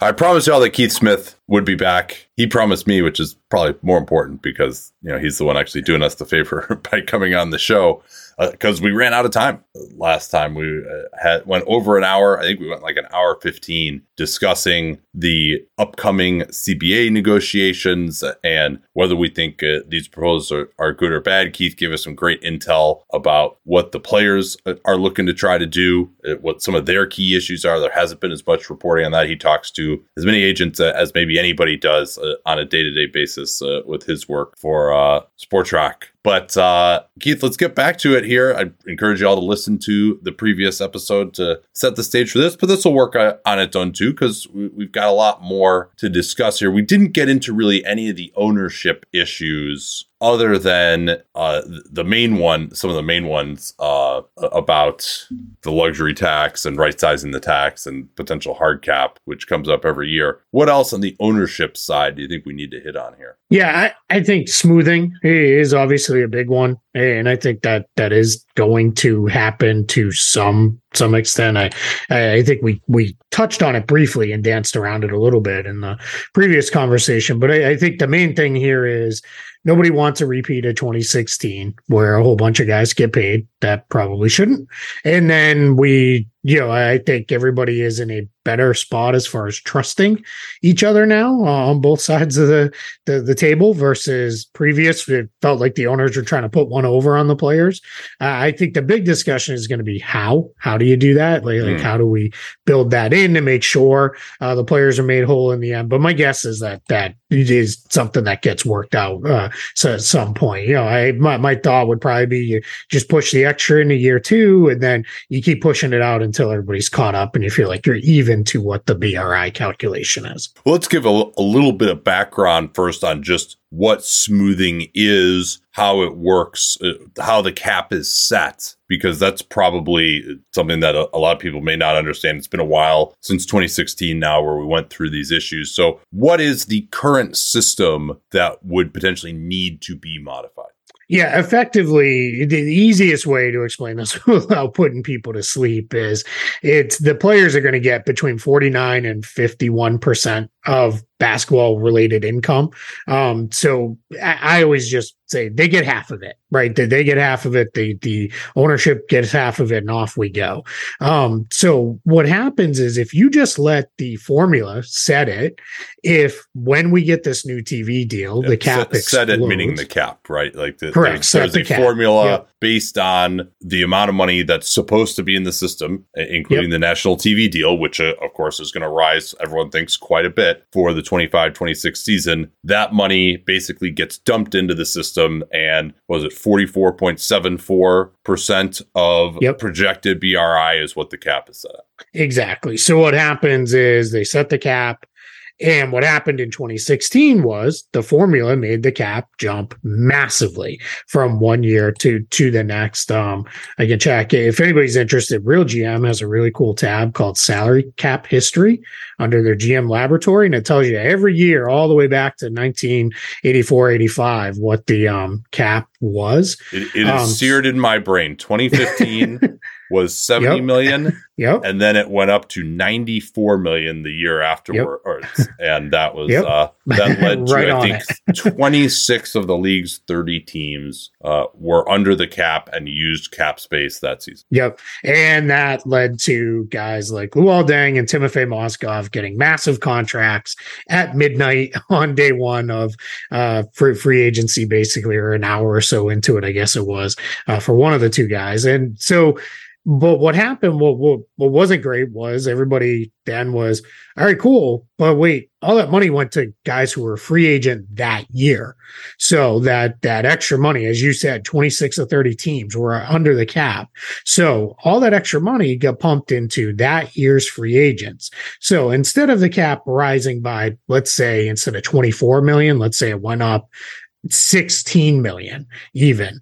I promised y'all that Keith Smith would be back. He promised me, which is probably more important because you know he's the one actually doing us the favor by coming on the show because uh, we ran out of time last time. We uh, had went over an hour. I think we went like an hour fifteen discussing the upcoming CBA negotiations and whether we think uh, these proposals are, are good or bad. Keith gave us some great intel about what the players uh, are looking to try to do, uh, what some of their key issues are. There hasn't been as much reporting on that. He talks to as many agents uh, as maybe anybody does on a day to day basis with his work for uh, Spotrac but uh, Keith, let's get back to it here. I encourage you all to listen to the previous episode to set the stage for this, but this will work on its own too because we, we've got a lot more to discuss here. We didn't get into really any of the ownership issues other than uh, the main one, some of the main ones uh, about the luxury tax and right sizing the tax and potential hard cap, which comes up every year. What else on the ownership side do you think we need to hit on here? Yeah, I, I think smoothing is obviously a big one, and I think that that is going to happen to some some extent. I I think we we touched on it briefly and danced around it a little bit in the previous conversation, but I, I think the main thing here is nobody wants a repeat of 2016 where a whole bunch of guys get paid that probably shouldn't. And then we, you know, I think everybody is in a better spot as far as trusting each other now uh, on both sides of the, the, the table versus previous. It felt like the owners were trying to put one over on the players. Uh, I think the big discussion is going to be how. How do you do that? Like, mm. like how do we build that in to make sure uh, the players are made whole in the end? But my guess is that that is something that gets worked out uh, so at some point. You know, I my, my thought would probably be you just push the extra into year two, and then you keep pushing it out until everybody's caught up and you feel like you're even to what the BRI calculation is. Well, let's give a, a little bit of background first on just what smoothing is, how it works, uh, how the cap is set, because that's probably something that a, a, lot of people may not understand. It's been a while since 2016 now where we went through these issues. So, what is the current system that would potentially need to be modified? Yeah, effectively, the easiest way to explain this without putting people to sleep is it's the players are going to get between 49 and 51% of basketball related income. Um, so I, I, always just say they get half of it, right? They, they get half of it. The, the ownership gets half of it and off we go. Um, so what happens is if you just let the formula set it, if when we get this new TV deal, yeah, the cap set, set it meaning the cap, right? Like the, correct. There's, there's a cap. formula yep. Based on the amount of money that's supposed to be in the system, including yep. the national TV deal, which uh, of course is going to rise. Everyone thinks quite a bit for the 25 26 season, that money basically gets dumped into the system. And was it 44.74% of yep. projected BRI is what the cap is set at? Exactly. So what happens is they set the cap and what happened in 2016 was the formula made the cap jump massively from one year to to the next. Um, I can check if anybody's interested. Real GM has a really cool tab called Salary Cap History under their GM laboratory, and it tells you every year all the way back to 1984, 85 what the um, cap was. It, it is um, seared in my brain. 2015 was seventy yep. million. Yep. And then it went up to 94 million the year afterwards. Yep. And that was, yep. uh, that led to, I think, 26 of the league's 30 teams uh, were under the cap and used cap space that season. Yep. And that led to guys like Luol Deng and Timofey Mozgov getting massive contracts at midnight on day one of uh, free agency, basically, or an hour or so into it, I guess it was, uh, for one of the two guys. And so, but what happened, what, what, what wasn't great was everybody then was, all right, cool. But wait, all that money went to guys who were free agent that year. So that, that extra money, as you said, 26 or 30 teams were under the cap. So all that extra money got pumped into that year's free agents. So instead of the cap rising by, let's say, instead of 24 million, let's say it went up 16 million even.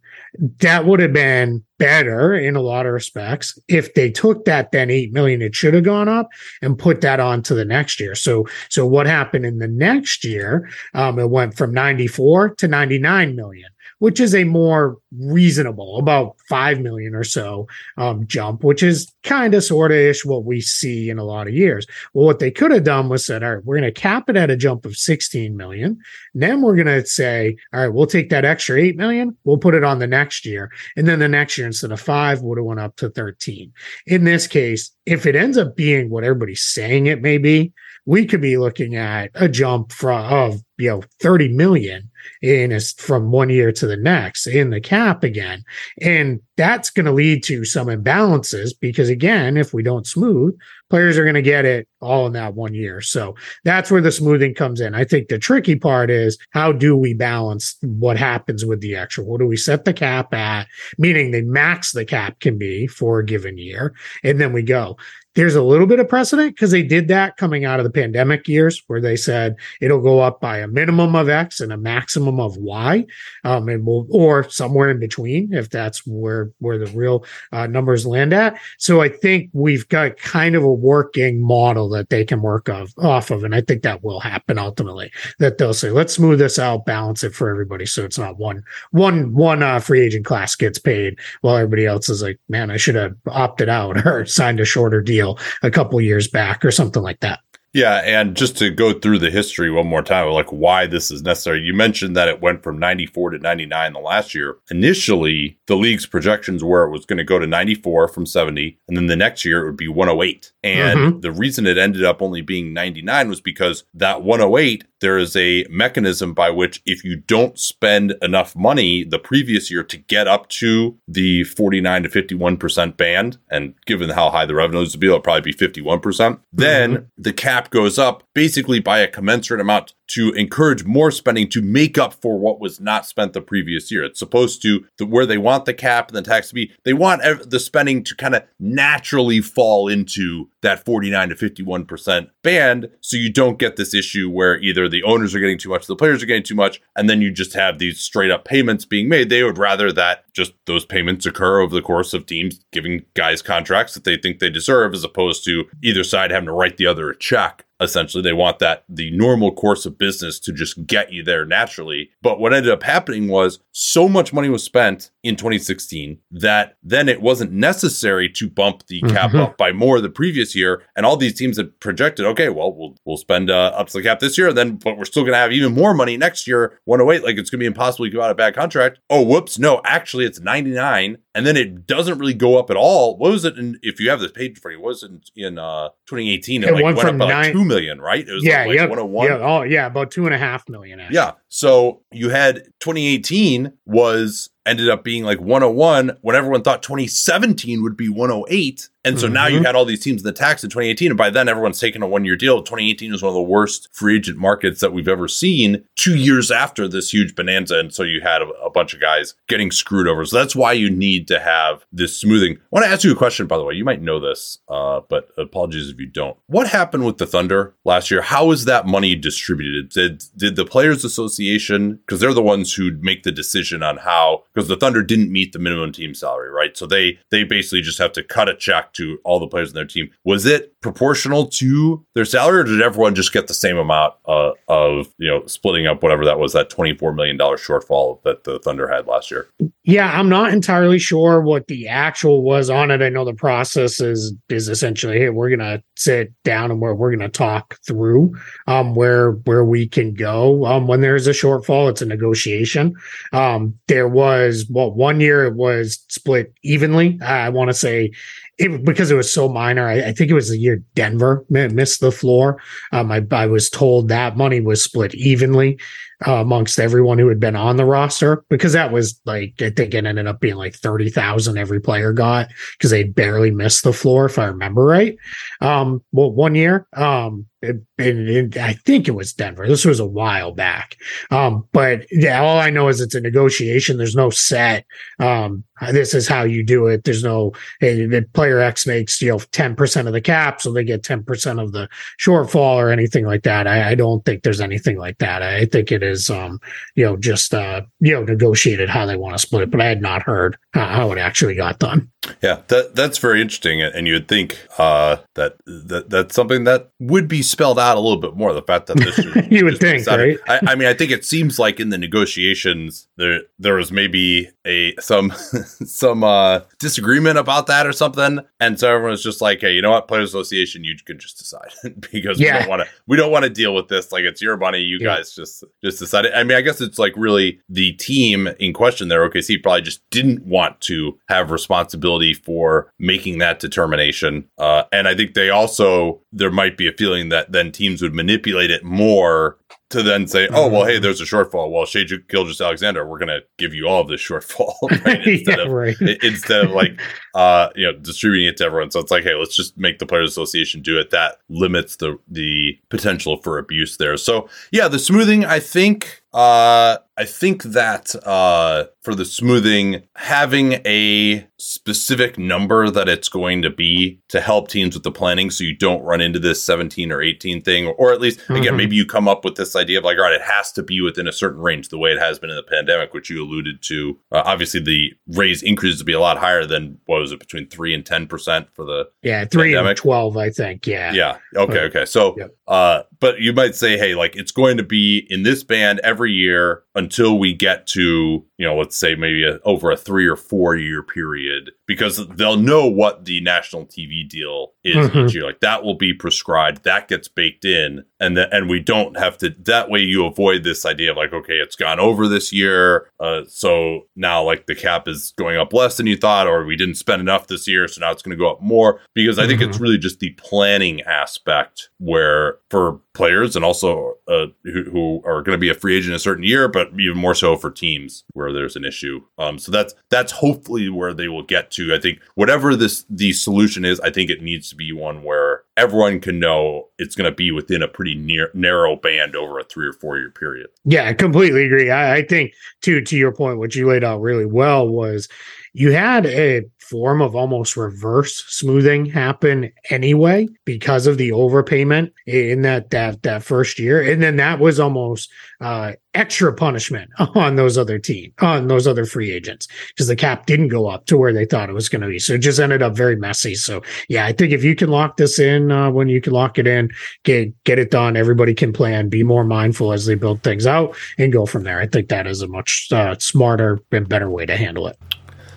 That would have been better in a lot of respects. If they took that then 8 million it should have gone up and put that on to the next year. So so what happened in the next year um, it went from 94 to 99 million which is a more reasonable, about five million or so um, jump, which is kind of sort of ish what we see in a lot of years. Well, what they could have done was said, all right, we're going to cap it at a jump of 16 million. Then we're going to say, all right, we'll take that extra 8 million, we'll put it on the next year. And then the next year, instead of five, would have went up to 13. In this case, if it ends up being what everybody's saying it may be, we could be looking at a jump from of you know 30 million in a, from one year to the next in the cap again. And that's going to lead to some imbalances because again if we don't smooth players are going to get it all in that one year. So that's where the smoothing comes in. I think the tricky part is how do we balance what happens with the extra? What do we set the cap at? Meaning the max the cap can be for a given year and then we go there's a little bit of precedent because they did that coming out of the pandemic years where they said it'll go up by a minimum of X and a maximum of Y, um, and we'll, or somewhere in between if that's where, where the real uh, numbers land at. So I think we've got kind of a working model that they can work of, off of. And I think that will happen ultimately that they'll say, let's smooth this out, balance it for everybody. So it's not one, one, one uh, free agent class gets paid while everybody else is like, man, I should have opted out or signed a shorter deal deal a couple years back or something like that. Yeah, and just to go through the history one more time, like why this is necessary. You mentioned that it went from 94 to 99 the last year. Initially, the league's projections were it was going to go to 94 from 70, and then the next year it would be 108. And mm-hmm. the reason it ended up only being 99 was because that 108 there is a mechanism by which if you don't spend enough money the previous year to get up to the 49 to 51% band, and given how high the revenues to be, it'll probably be 51%, mm-hmm. then the cap goes up basically by a commensurate amount to encourage more spending to make up for what was not spent the previous year. It's supposed to, the, where they want the cap and the tax to be, they want ev- the spending to kind of naturally fall into that 49 to 51% band. So you don't get this issue where either the owners are getting too much, the players are getting too much, and then you just have these straight up payments being made. They would rather that just those payments occur over the course of teams giving guys contracts that they think they deserve as opposed to either side having to write the other a check essentially. They want that the normal course of business to just get you there naturally. But what ended up happening was so much money was spent in 2016 that then it wasn't necessary to bump the cap mm-hmm. up by more the previous year. And all these teams had projected okay well we'll, we'll spend uh, up to the cap this year and then but we're still going to have even more money next year. 108 like it's going to be impossible to give out a bad contract. Oh whoops no actually it's 99 and then it doesn't really go up at all. What was it in, if you have this page for you was in in uh 2018 it, it like went, went up by like 2 million, right? It was yeah, like, like 101. Yeah, oh yeah, about two and a half million. Actually. Yeah. So you had 2018 was ended up being like 101 when everyone thought 2017 would be 108 and so mm-hmm. now you mm-hmm. had all these teams in the tax in 2018. And by then, everyone's taken a one year deal. 2018 was one of the worst free agent markets that we've ever seen two years after this huge bonanza. And so you had a, a bunch of guys getting screwed over. So that's why you need to have this smoothing. I want to ask you a question, by the way. You might know this, uh, but apologies if you don't. What happened with the Thunder last year? How is that money distributed? Did, did the Players Association, because they're the ones who make the decision on how because the Thunder didn't meet the minimum team salary, right? So they they basically just have to cut a check to all the players in their team. Was it proportional to their salary, or did everyone just get the same amount uh, of you know splitting up whatever that was that twenty four million dollar shortfall that the Thunder had last year? Yeah, I'm not entirely sure what the actual was on it. I know the process is is essentially, hey, we're gonna sit down and we're we're gonna talk through um where where we can go. Um when there's a shortfall, it's a negotiation. Um there was well one year it was split evenly. I want to say it, because it was so minor, I, I, think it was the year Denver missed the floor. Um, I, I, was told that money was split evenly uh, amongst everyone who had been on the roster because that was like I think it ended up being like thirty thousand every player got because they barely missed the floor if I remember right. Um, well, one year, um, it, it, I think it was Denver. This was a while back. Um, but yeah, all I know is it's a negotiation. There's no set. Um, this is how you do it. There's no player X makes you know ten percent of the cap, so they get ten percent of the shortfall or anything like that. I, I, don't think there's anything like that. I think it is um, you know just uh, you know negotiated how they want to split it. But I had not heard how it actually got done. Yeah, that that's very interesting, and you would think uh, that that that's something that would be spelled out a little bit more. The fact that this you would think, right? I, I, mean, I think it seems like in the negotiations there there was maybe a some some uh, disagreement about that or something, and so everyone was just like, "Hey, you know what? Players Association, you can just decide because yeah. we don't want to we don't want to deal with this. Like it's your money. You yeah. guys just just decide it. I mean, I guess it's like really the team in question there. OKC probably just didn't want to have responsibility for making that determination, uh, and I think they also there might be a feeling that then teams would manipulate it more to then say, oh, well, hey, mm-hmm. there's a shortfall. Well, Shai Gilgeous-Alexander, we're going to give you all of this shortfall right? instead, yeah, of, right. instead of like, uh, you know, distributing it to everyone. So it's like, hey, let's just make the Players Association do it. That limits the the potential for abuse there. So yeah, the smoothing, I think uh, I think that uh, for the smoothing, having a specific number that it's going to be to help teams with the planning so you don't run into this 17 or 18 thing, or, at least, mm-hmm. again, maybe you come up with this idea of like, all right, it has to be within a certain range, the way it has been in the pandemic, which you alluded to. Uh, obviously, the raise increases to be a lot higher than what was it, between 3 and 10% for the Yeah, 3 pandemic. and 12, I think. Yeah. Yeah. Okay. Okay. So, yep. uh, but you might say, hey, like it's going to be in this band every year until we get to, you know, let's say maybe a, over a three or four year period, because they'll know what the national TV deal is mm-hmm. each year. Like that will be prescribed, that gets baked in, and the, and we don't have to. That way, you avoid this idea of like, okay, it's gone over this year, uh, so now like the cap is going up less than you thought, or we didn't spend enough this year, so now it's going to go up more. Because I think mm-hmm. it's really just the planning aspect where for players and also uh, who, who, are going to be a free agent a certain year, but even more so for teams where there's an issue. Um, so that's that's hopefully where they will get I think whatever this the solution is, I think it needs to be one where everyone can know it's going to be within a pretty near narrow band over a three or four year period. Yeah, I completely agree. I, I think to to your point, what you laid out really well was you had a form of almost reverse smoothing happen anyway because of the overpayment in that that that first year and then that was almost uh extra punishment on those other team on those other free agents because the cap didn't go up to where they thought it was going to be so it just ended up very messy so yeah i think if you can lock this in uh, when you can lock it in get get it done everybody can plan be more mindful as they build things out and go from there i think that is a much uh, smarter and better way to handle it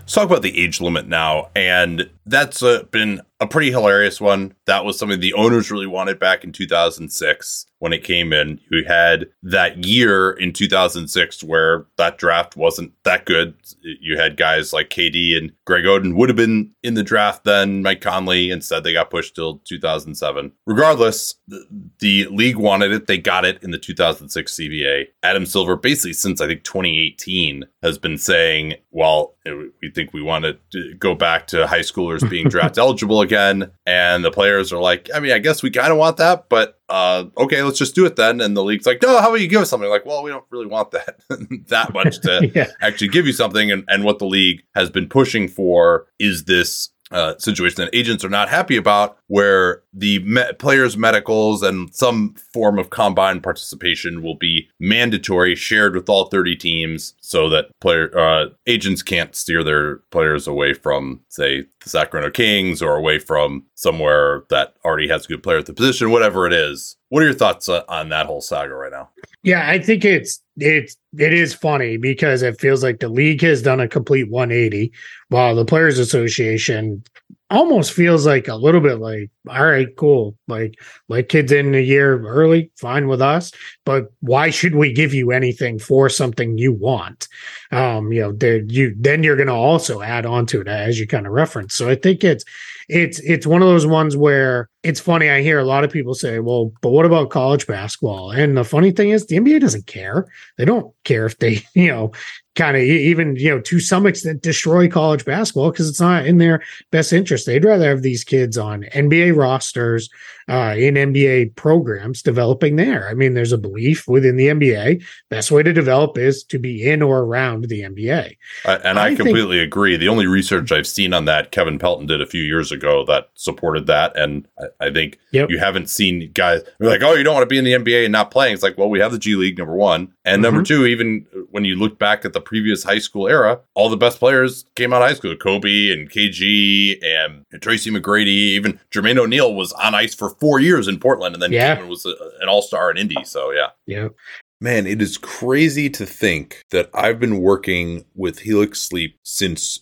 Let's talk about the age limit now. And that's uh, been a pretty hilarious one. That was something the owners really wanted back in 2006 when it came in. You had that year in 2006 where that draft wasn't that good. You had guys like KD and Greg Oden would have been in the draft then, Mike Conley. Instead, they got pushed till 2007. Regardless, the, the league wanted it. They got it in the 2006 CBA. Adam Silver, basically since I think 2018, has been saying, well, we think we want to go back to high schoolers being draft eligible again. And the players are like, I mean, I guess we kind of want that, but uh, okay, let's just do it then. And the league's like, no, how about you give us something? Like, well, we don't really want that that much to yeah. actually give you something. And, and what the league has been pushing for is this uh, situation that agents are not happy about, where the me- players' medicals and some form of combine participation will be mandatory, shared with all 30 teams, so that player uh, agents can't steer their players away from, say, the Sacramento Kings or away from somewhere that already has a good player at the position, whatever it is. What are your thoughts uh, on that whole saga right now? Yeah, I think it's it's it is funny because it feels like the league has done a complete 180 while the players association almost feels like a little bit like all right cool. Like like kids in a year early fine with us but why should we give you anything for something you want? Um you know you then you're going to also add on to it as you kind of reference so i think it's it's it's one of those ones where it's funny. I hear a lot of people say, "Well, but what about college basketball?" And the funny thing is, the NBA doesn't care. They don't care if they, you know, kind of even you know to some extent destroy college basketball because it's not in their best interest. They'd rather have these kids on NBA rosters, uh, in NBA programs developing there. I mean, there's a belief within the NBA best way to develop is to be in or around the NBA. Uh, and I, I completely think, agree. The only research I've seen on that, Kevin Pelton did a few years ago that supported that, and I, I think yep. you haven't seen guys like, "Oh, you don't want to be in the NBA and not playing." It's like, well, we have the G League, number one, and mm-hmm. number two. Even when you look back at the previous high school era, all the best players came out of high school. Kobe and KG and Tracy McGrady, even Jermaine O'Neal was on ice for four years in Portland, and then yeah. was a, an all star in Indy. So yeah, yeah. Man, it is crazy to think that I've been working with Helix Sleep since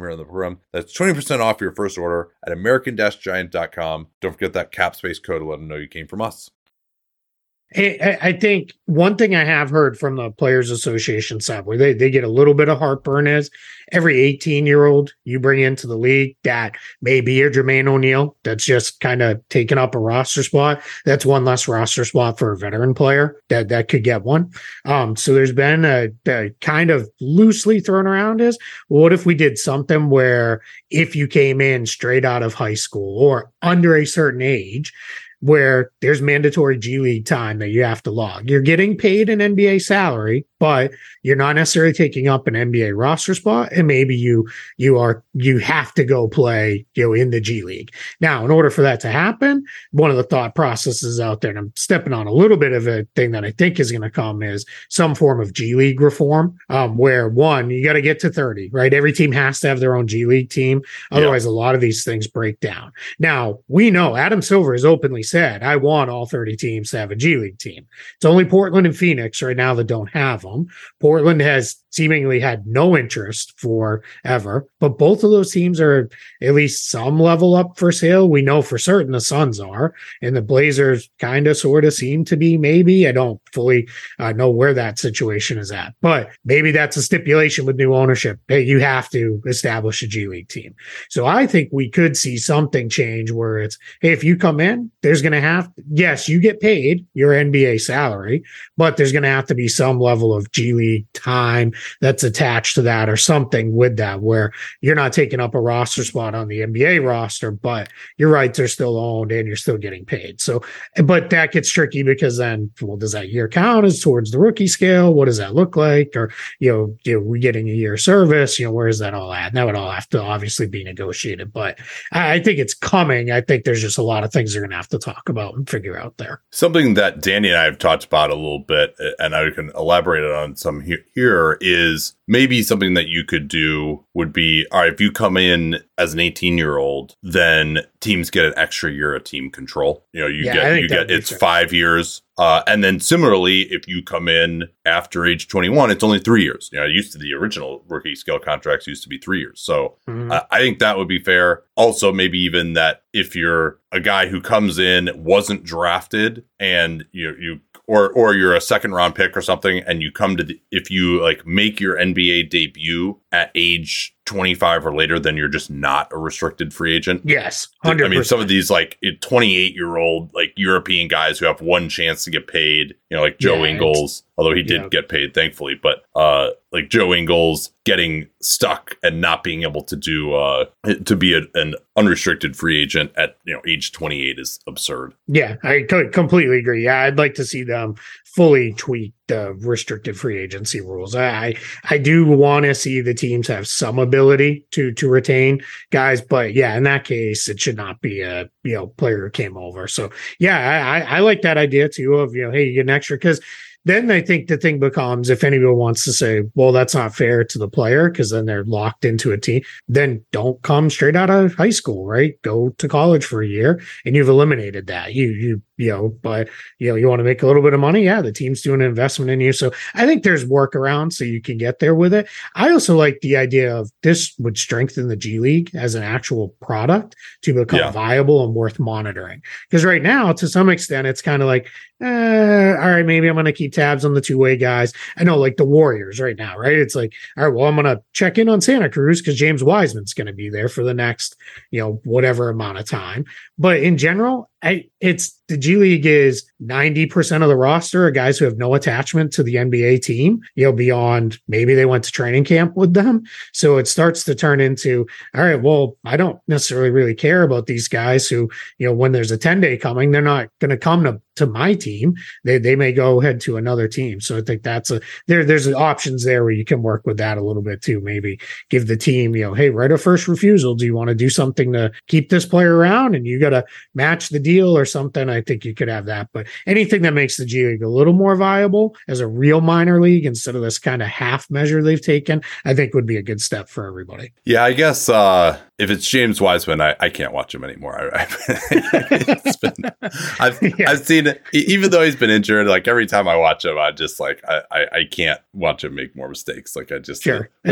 here on the program. That's 20% off your first order at American Giant.com. Don't forget that cap space code to let them know you came from us. I, I think one thing I have heard from the Players Association side where they, they get a little bit of heartburn is every 18 year old you bring into the league that may be a Jermaine O'Neal that's just kind of taking up a roster spot. That's one less roster spot for a veteran player that, that could get one. Um, so there's been a, a kind of loosely thrown around is what if we did something where if you came in straight out of high school or under a certain age, where there's mandatory G League time that you have to log. You're getting paid an NBA salary, but you're not necessarily taking up an NBA roster spot. And maybe you you are you have to go play, you know, in the G League. Now, in order for that to happen, one of the thought processes out there, and I'm stepping on a little bit of a thing that I think is going to come is some form of G League reform, um, where one, you got to get to 30, right? Every team has to have their own G League team. Otherwise, yeah. a lot of these things break down. Now, we know Adam Silver has openly said, I want all 30 teams to have a G League team. It's only Portland and Phoenix right now that don't have them. Portland has seemingly had no interest for ever. But both of those teams are at least some level up for sale. We know for certain the Suns are, and the Blazers kind of sort of seem to be maybe. I don't fully uh, know where that situation is at, but maybe that's a stipulation with new ownership. Hey, you have to establish a G League team. So I think we could see something change where it's, hey, if you come in, there's going to have, yes, you get paid your NBA salary, but there's going to have to be some level of G League time that's attached to that or something with that where you're not taking up a roster spot on the NBA roster, but your rights are still owned and you're still getting paid. So, but that gets tricky because then, well, does that year count as towards the rookie scale? What does that look like? Or, you know, you know we getting a year service, you know, where is that all at? And that would all have to obviously be negotiated, but I, I think it's coming. I think there's just a lot of things they're going to have to talk about and figure out there. Something that Danny and I have talked about a little bit, and I can elaborate on some here is maybe something that you could do would be all right if you come in as an 18 year old then teams get an extra year of team control. You know you yeah, get you get it's five years uh, and then similarly if you come in after age 21 it's only three years. You know used to the original rookie scale contracts used to be three years. So mm-hmm. I, I think that would be fair. Also maybe even that if you're a guy who comes in wasn't drafted and you you or or you're a second round pick or something and you come to the, if you like make your NBA debut at age 25 or later then you're just not a restricted free agent. Yes. 100%. I mean some of these like 28 year old like European guys who have one chance to get paid, you know like Joe yeah, Ingles, although he did yeah. get paid thankfully, but uh like Joe Ingles getting stuck and not being able to do uh to be a, an unrestricted free agent at you know age 28 is absurd. Yeah, I completely agree. Yeah, I'd like to see them fully tweak the restricted free agency rules. I I do want to see the teams have some ability to to retain guys, but yeah, in that case, it should not be a you know player who came over. So yeah, I I like that idea too of you know hey you get an extra because then I think the thing becomes if anyone wants to say, well, that's not fair to the player because then they're locked into a team, then don't come straight out of high school, right? Go to college for a year and you've eliminated that. You, you, you know, but you know, you want to make a little bit of money. Yeah, the team's doing an investment in you. So I think there's workarounds so you can get there with it. I also like the idea of this would strengthen the G League as an actual product to become yeah. viable and worth monitoring. Because right now, to some extent, it's kind of like, eh, all right, maybe I'm going to keep tabs on the two way guys. I know, like the Warriors right now, right? It's like, all right, well, I'm going to check in on Santa Cruz because James Wiseman's going to be there for the next, you know, whatever amount of time. But in general, I it's the G League is 90% of the roster are guys who have no attachment to the NBA team, you know, beyond maybe they went to training camp with them. So it starts to turn into, all right, well, I don't necessarily really care about these guys who, you know, when there's a 10 day coming, they're not going to come to to my team, they they may go ahead to another team. So I think that's a there. There's options there where you can work with that a little bit too. Maybe give the team, you know, hey, right a first refusal. Do you want to do something to keep this player around? And you got to match the deal or something. I think you could have that. But anything that makes the G League a little more viable as a real minor league instead of this kind of half measure they've taken, I think would be a good step for everybody. Yeah, I guess uh, if it's James Wiseman, I, I can't watch him anymore. I, have yeah. I've seen it, even though he's been injured. Like every time I watch him, I just like I, I, I can't watch him make more mistakes. Like I just sure.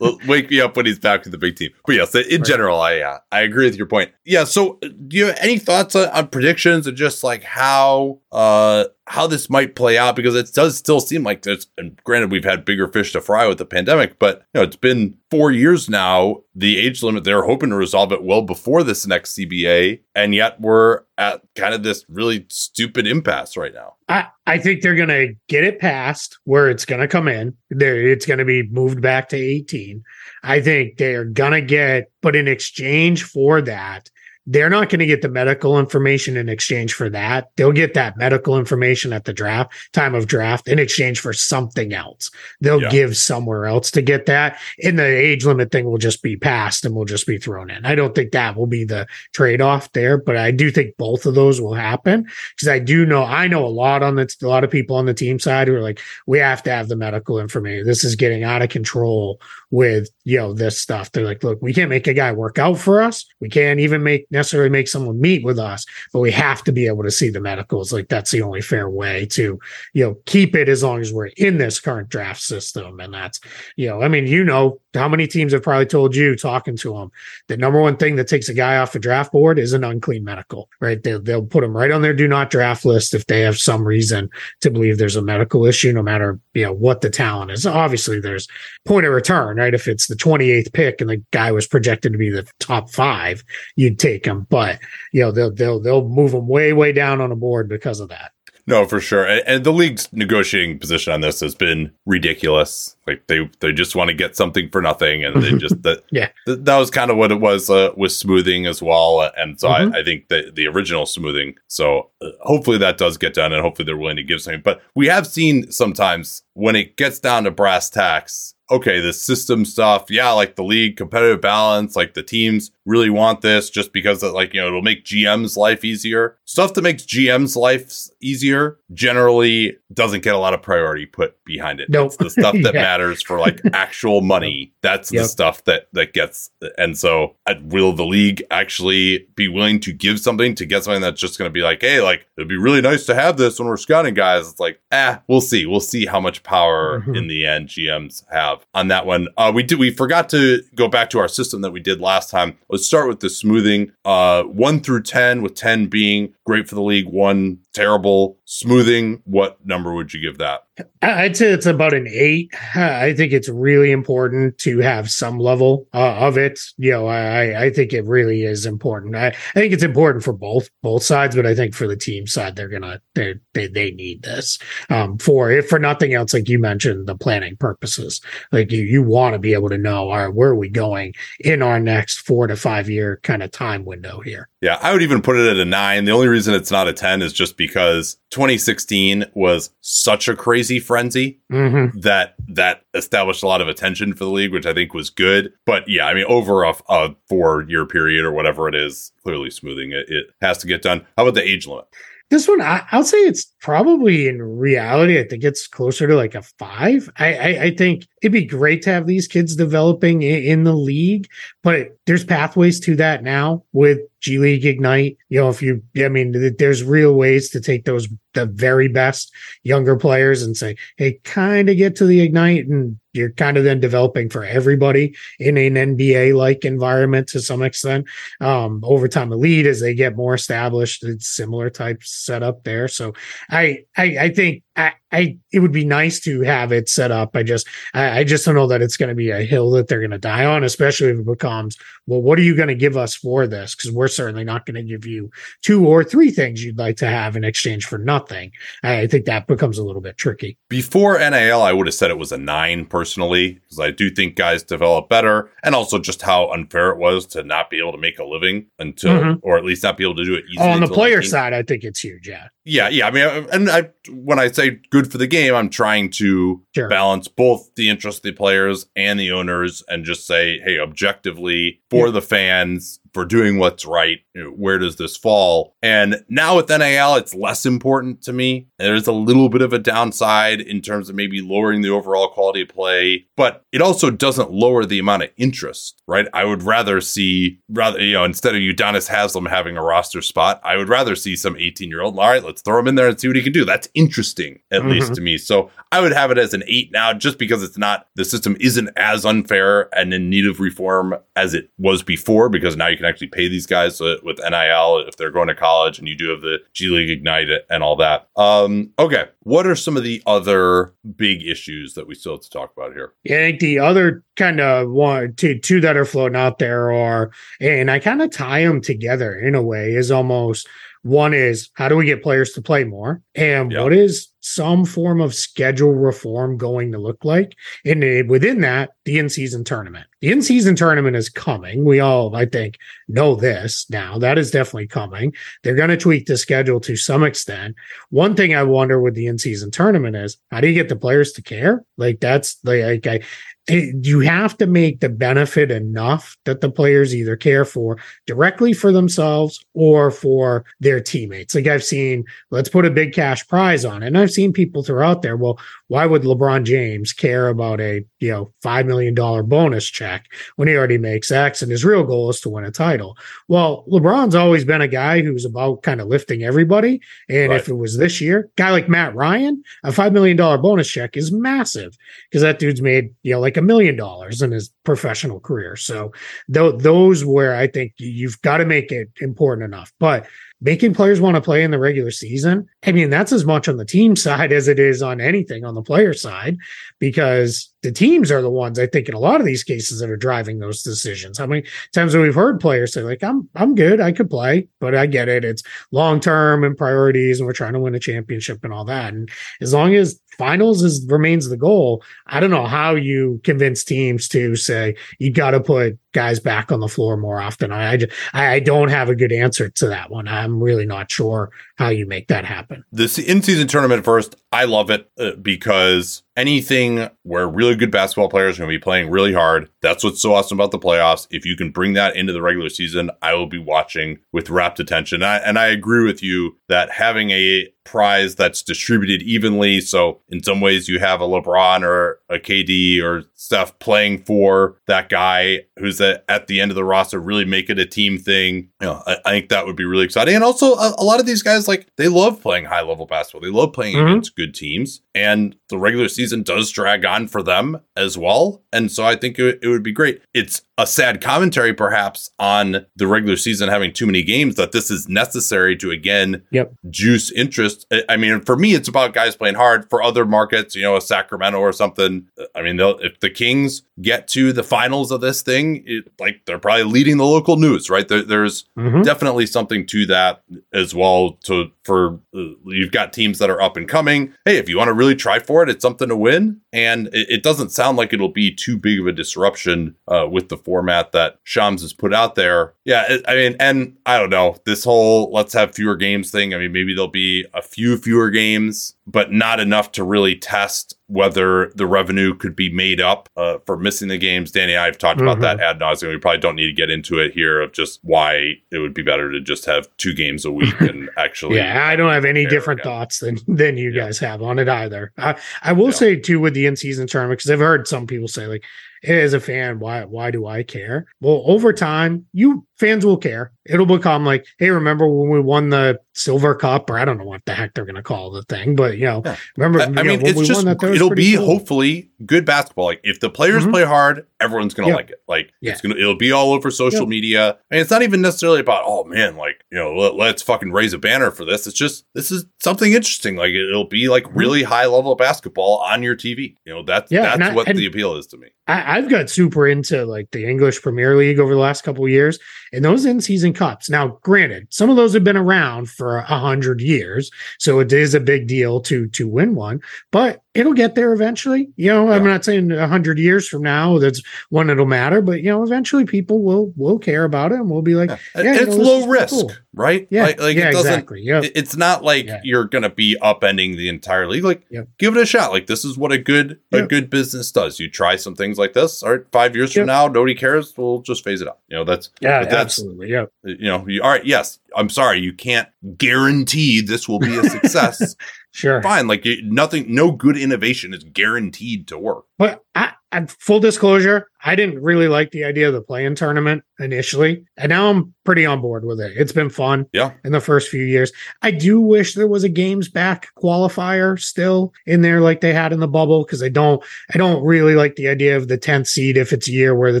wake me up when he's back with the big team. But yes, in right. general, I uh, I agree with your point. Yeah. So, do you have any thoughts on, on predictions and just like how uh how this might play out because it does still seem like there's and granted we've had bigger fish to fry with the pandemic but you know it's been four years now the age limit they're hoping to resolve it well before this next cba and yet we're at kind of this really stupid impasse right now. I, I think they're going to get it passed where it's going to come in. There it's going to be moved back to 18 i think they're going to get but in exchange for that they're not going to get the medical information in exchange for that. They'll get that medical information at the draft time of draft in exchange for something else. They'll yeah. give somewhere else to get that. And the age limit thing will just be passed and will just be thrown in. I don't think that will be the trade off there, but I do think both of those will happen because I do know, I know a lot on the, a lot of people on the team side who are like, we have to have the medical information. This is getting out of control with, you know, this stuff. They're like, look, we can't make a guy work out for us. We can't even make necessarily make someone meet with us, but we have to be able to see the medicals. Like that's the only fair way to, you know, keep it as long as we're in this current draft system. And that's, you know, I mean, you know, how many teams have probably told you talking to them the number one thing that takes a guy off a draft board is an unclean medical, right? They'll, they'll put them right on their do not draft list if they have some reason to believe there's a medical issue, no matter, you know, what the talent is. Obviously there's point of return, right? If it's the 28th pick and the guy was projected to be the top five, you'd take him. But, you know, they'll, they'll, they'll move him way, way down on a board because of that. No, for sure. And, and, the league's negotiating position on this has been ridiculous. Like they they just want to get something for nothing, and they just that yeah th- that was kind of what it was uh, with smoothing as well. And so mm-hmm. I, I, think that the original smoothing. So uh, hopefully that does get done, and hopefully they're willing to give something. But we have seen sometimes when it gets down to brass tacks, okay, the system stuff, yeah, like the league competitive balance, like the teams really want this just because like, you know, it'll make GM's life easier. Stuff that makes GM's life easier generally doesn't get a lot of priority put behind it. Nope. It's the stuff that yeah. matters for like actual money. That's yep. the stuff that that gets and so uh, will the league actually be willing to give something to get something that's just going to be like, "Hey, like it'd be really nice to have this when we're scouting guys." It's like, "Ah, we'll see. We'll see how much power mm-hmm. in the end GMs have on that one. Uh, we did. We forgot to go back to our system that we did last time. Let's start with the smoothing. Uh, one through ten, with ten being great for the league, one terrible. Smoothing. What number would you give that? I'd say it's about an eight. I think it's really important to have some level uh, of it. You know, I, I think it really is important. I, I think it's important for both both sides, but I think for the team side, they're gonna they they they need this um, for if for nothing else, like you mentioned, the planning purposes. Like you you want to be able to know, all right, where are we going in our next four to five year kind of time window here. Yeah, I would even put it at a nine. The only reason it's not a ten is just because 2016 was such a crazy frenzy mm-hmm. that that established a lot of attention for the league, which I think was good. But yeah, I mean, over a, a four year period or whatever it is, clearly smoothing it, it has to get done. How about the age limit? This one, I, will say it's probably in reality, I think it's closer to like a five. I, I, I think it'd be great to have these kids developing in, in, the league, but there's pathways to that now with G League Ignite. You know, if you, I mean, there's real ways to take those the very best younger players and say, hey, kind of get to the Ignite and you're kind of then developing for everybody in an NBA like environment to some extent. Um, overtime elite as they get more established, it's similar type setup there. So I, I, I think I, I it would be nice to have it set up. I just I, I just don't know that it's going to be a hill that they're going to die on, especially if it becomes well, what are you going to give us for this? Because we're certainly not going to give you two or three things you'd like to have in exchange for nothing. I think that becomes a little bit tricky. Before NIL, I would have said it was a nine personally, because I do think guys develop better, and also just how unfair it was to not be able to make a living until, mm-hmm. or at least not be able to do it easily. Oh, on the player 19. side, I think it's huge. Yeah. Yeah, yeah. I mean, and I, when I say good for the game, I'm trying to sure. balance both the interest of the players and the owners, and just say, hey, objectively for yeah. the fans, for doing what's right. You know, where does this fall? And now with NIL, it's less important to me. There's a little bit of a downside in terms of maybe lowering the overall quality of play, but it also doesn't lower the amount of interest, right? I would rather see, rather, you know, instead of Udonis Haslem having a roster spot, I would rather see some 18 year old, all right, let's throw him in there and see what he can do. That's interesting, at mm-hmm. least to me. So I would have it as an eight now, just because it's not, the system isn't as unfair and in need of reform as it was before, because now you can actually pay these guys with NIL if they're going to college and you do have the G League Ignite and all that. Um, okay. What are some of the other big issues that we still have to talk about here? Yeah, I think the other kind of one, two, two that are floating out there are, and I kind of tie them together in a way, is almost one is how do we get players to play more? And yep. what is some form of schedule reform going to look like? And within that, the in season tournament. The in season tournament is coming. We all, I think, know this now. That is definitely coming. They're going to tweak the schedule to some extent. One thing I wonder with the in season tournament is how do you get the players to care? Like that's like I, you have to make the benefit enough that the players either care for directly for themselves or for their teammates. Like I've seen, let's put a big cash prize on it. And I've seen people throw out there, well, why would LeBron James care about a, you know, $5 million bonus check when he already makes X and his real goal is to win a title? Well, LeBron's always been a guy who's about kind of lifting everybody. And right. if it was this year, guy like Matt Ryan, a $5 million bonus check is massive because that dude's made, you know, like a million dollars in his professional career. So th- those where I think you've got to make it important enough. But making players want to play in the regular season, I mean, that's as much on the team side as it is on anything on the player side, because the teams are the ones I think in a lot of these cases that are driving those decisions. How many times have we heard players say, like, I'm I'm good, I could play, but I get it. It's long term and priorities, and we're trying to win a championship and all that. And as long as finals is remains the goal. I don't know how you convince teams to say you got to put guys back on the floor more often. I I, just, I don't have a good answer to that one. I'm really not sure how you make that happen. This in season tournament first, I love it uh, because anything where really good basketball players are going to be playing really hard. That's what's so awesome about the playoffs. If you can bring that into the regular season, I will be watching with rapt attention. I, and I agree with you that having a prize that's distributed evenly. So in some ways you have a LeBron or a KD or stuff playing for that guy who's at the end of the roster, really make it a team thing. You know, I, I think that would be really exciting. And also a, a, lot of these guys, like they love playing high level basketball. They love playing mm-hmm. against good teams and the regular season does drag on for them as well. And so I think it, it would be great. It's a sad commentary, perhaps, on the regular season having too many games that this is necessary to again yep. juice interest. I mean, for me, it's about guys playing hard. For other markets, you know, a Sacramento or something. I mean, if the Kings get to the finals of this thing, it, like they're probably leading the local news, right? There, there's mm-hmm. definitely something to that as well. To for uh, you've got teams that are up and coming. Hey, if you want to really try for it, it's something to win, and it, it doesn't sound like it'll be too big of a disruption uh, with the format that Shams has put out there. Yeah, it, I mean, and I don't know this whole let's have fewer games thing. I mean, maybe there'll be a few fewer games, but not enough to really test whether the revenue could be made up uh, for missing the games. Danny and I have talked mm-hmm. about that ad nauseum. We probably don't need to get into it here of just why it would be better to just have two games a week and actually. yeah, I don't have any different again. thoughts than than you yeah. guys have on it either. I, I will yeah. say too with the in season tournament because I've heard some people say like as a fan, why why do I care? Well, over time, you fans will care. It'll become like, hey, remember when we won the silver cup, or I don't know what the heck they're gonna call the thing, but you know, Yeah. remember, I, know, mean, when it's just that, that it'll be cool. hopefully good basketball. Like if the players Mhm. play hard, everyone's gonna Yeah. like it. Like Yeah. it's gonna it'll be all over social Yeah. media. And it's not even necessarily about oh man, like you know let, let's fucking raise a banner for this. It's just this is something interesting. Like it'll be like really high level basketball on your TV. You know that's Mm-hmm. That's I- what and- the appeal is to me. I, I've got super into like the English Premier League over the last couple of years, and those in-season cups. Now, granted, some of those have been around for a hundred years, so it is a big deal to to win one. But it'll get there eventually. You know, I'm not saying a hundred years from now that's when it'll matter, but you know, eventually people will will care about it, and we'll be like, Yeah. yeah, you it's know, low risk, cool. right? yeah, like, like yeah, it doesn't. exactly. Yeah, It's not like Yeah. you're gonna be upending the entire league. Like, Yep. give it a shot. Like, this is what a good a good business does. You try some things like this. All right, five years from now, nobody cares. We'll just phase it out. You know, that's yeah, that's- absolutely. Yeah, you know. You, all right, yes. I'm sorry, you can't guarantee this will be a success. sure. Fine, like nothing, no good innovation is guaranteed to work. But I, I, full disclosure, I didn't really like the idea of the play-in tournament initially, and now I'm pretty on board with it. It's been fun, Yeah. in the first few years. I do wish there was a games back qualifier still in there, like they had in the bubble, because I don't, I don't really like the idea of the tenth seed if it's a year where the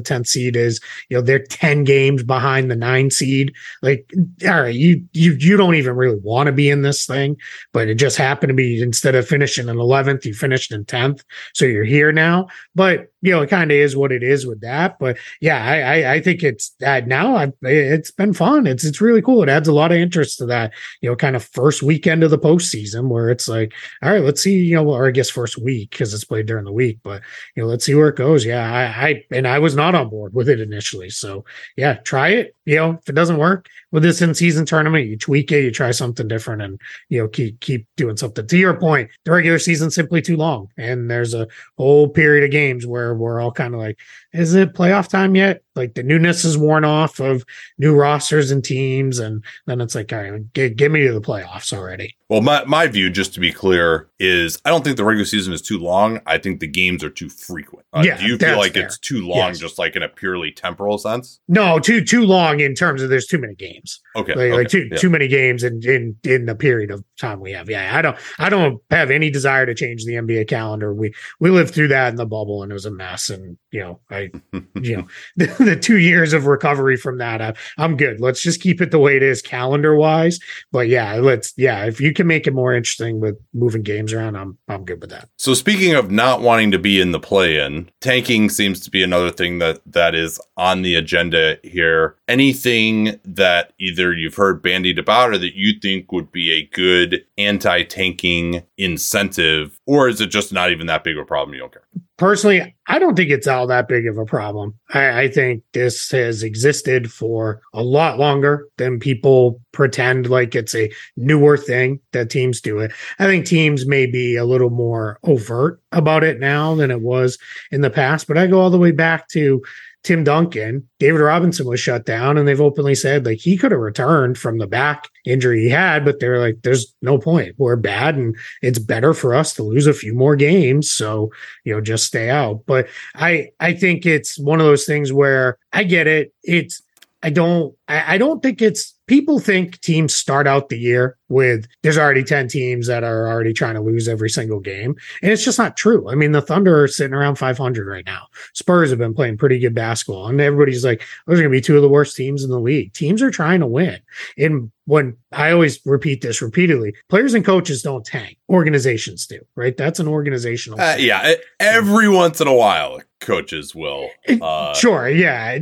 tenth seed is, you know, they're ten games behind the nine seed. Like, all right, you, you, you don't even really want to be in this thing, but it just happened to be instead of finishing in eleventh, you finished in tenth, so you're here now. But you know, it kind of is what it is with that. But yeah, I I, I think it's that now. I, it's been fun. It's it's really cool. It adds a lot of interest to that. You know, kind of first weekend of the postseason where it's like, all right, let's see. You know, or I guess first week because it's played during the week. But you know, let's see where it goes. Yeah, I, I and I was not on board with it initially. So yeah, try it. You know, if it doesn't work with this in season tournament, you tweak it, you try something different, and you know, keep keep doing something. To your point, the regular season's simply too long, and there's a whole period of games where we're all kind of like, is it playoff time yet? Like the newness is worn off of new rosters and teams, and then it's like, all right, get, get me to the playoffs already. Well, my, my view, just to be clear, is I don't think the regular season is too long. I think the games are too frequent. Uh, Yeah, do you feel like fair. it's too long, Yes. just like in a purely temporal sense? No, too too long in terms of there's too many games. Okay. like, like too yeah. too many games in, in in the period of time we have. Yeah, I don't I don't have any desire to change the NBA calendar. We we lived through that in the bubble and it was a mess. And you know, I you know the, the two years of recovery from that, I, I'm good. Let's just keep it the way it is calendar wise. But yeah, let's yeah, if you can make it more interesting with moving games around, I'm I'm good with that. So speaking of not wanting to be in the play-in, tanking seems to be another thing that that is on the agenda here. Anything that either you've heard bandied about or that you think would be a good anti-tanking incentive, or is it just not even that big of a problem? You don't care. Personally, I don't think it's all that big of a problem. I, I think this has existed for a lot longer than people pretend like it's a newer thing that teams do it. I think teams may be a little more overt about it now than it was in the past, but I go all the way back to Tim Duncan, David Robinson was shut down, and they've openly said like he could have returned from the back injury he had, but they're like, there's no point. We're bad, and it's better for us to lose a few more games. So, you know, just stay out. But I I think it's one of those things where I get it. It's I don't I, I don't think it's people think teams start out the year with there's already 10 teams that are already trying to lose every single game. And it's just not true. I mean, the Thunder are sitting around 500 right now. Spurs have been playing pretty good basketball, and everybody's like, those are going to be two of the worst teams in the league. Teams are trying to win. And when I always repeat this repeatedly, players and coaches don't tank. Organizations do, right? That's an organizational. Uh, yeah, every once in a while, coaches will. Uh, sure. Yeah.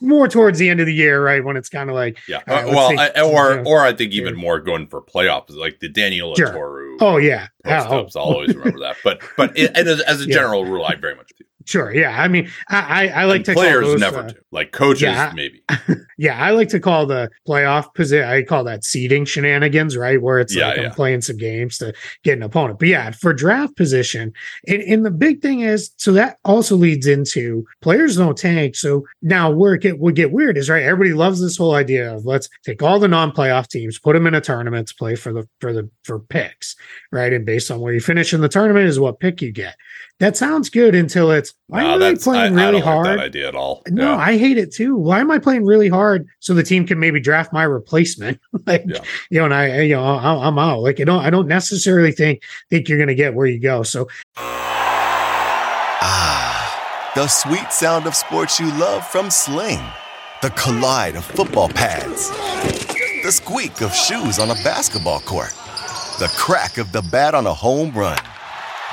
More towards the end of the year, right? When it's kind of like, Yeah. Right, Uh, well, I, or or I think even more going for playoffs, like the Daniel Sure. Toru oh, yeah. Oh. I'll always remember that. But but it, and as, as a Yeah. general rule, I very much do. Sure. Yeah. I mean, I, I, I like And to call players those, never uh, do. Like coaches, yeah. maybe. Yeah, I like to call the playoff position. I call that seeding shenanigans, right? Where it's Yeah, like yeah. I'm playing some games to get an opponent. But yeah, for draft position, and, and the big thing is, so that also leads into players don't tank. So now where it get would get weird is right. Everybody loves this whole idea of let's take all the non-playoff teams, put them in a tournament to play for the for the for picks, right? And based on where you finish in the tournament is what pick you get. That sounds good until it's why No, am I that's I, playing I really don't like hard? that idea at all. No, Yeah. I hate it too. Why am I playing really hard so the team can maybe draft my replacement? like, Yeah. you know, and I, you know, I- I'm out. Like, you don't, I don't necessarily think think you're going to get where you go. So, Ah, the sweet sound of sports you love from Sling. The collide of football pads. The squeak of shoes on a basketball court. The crack of the bat on a home run.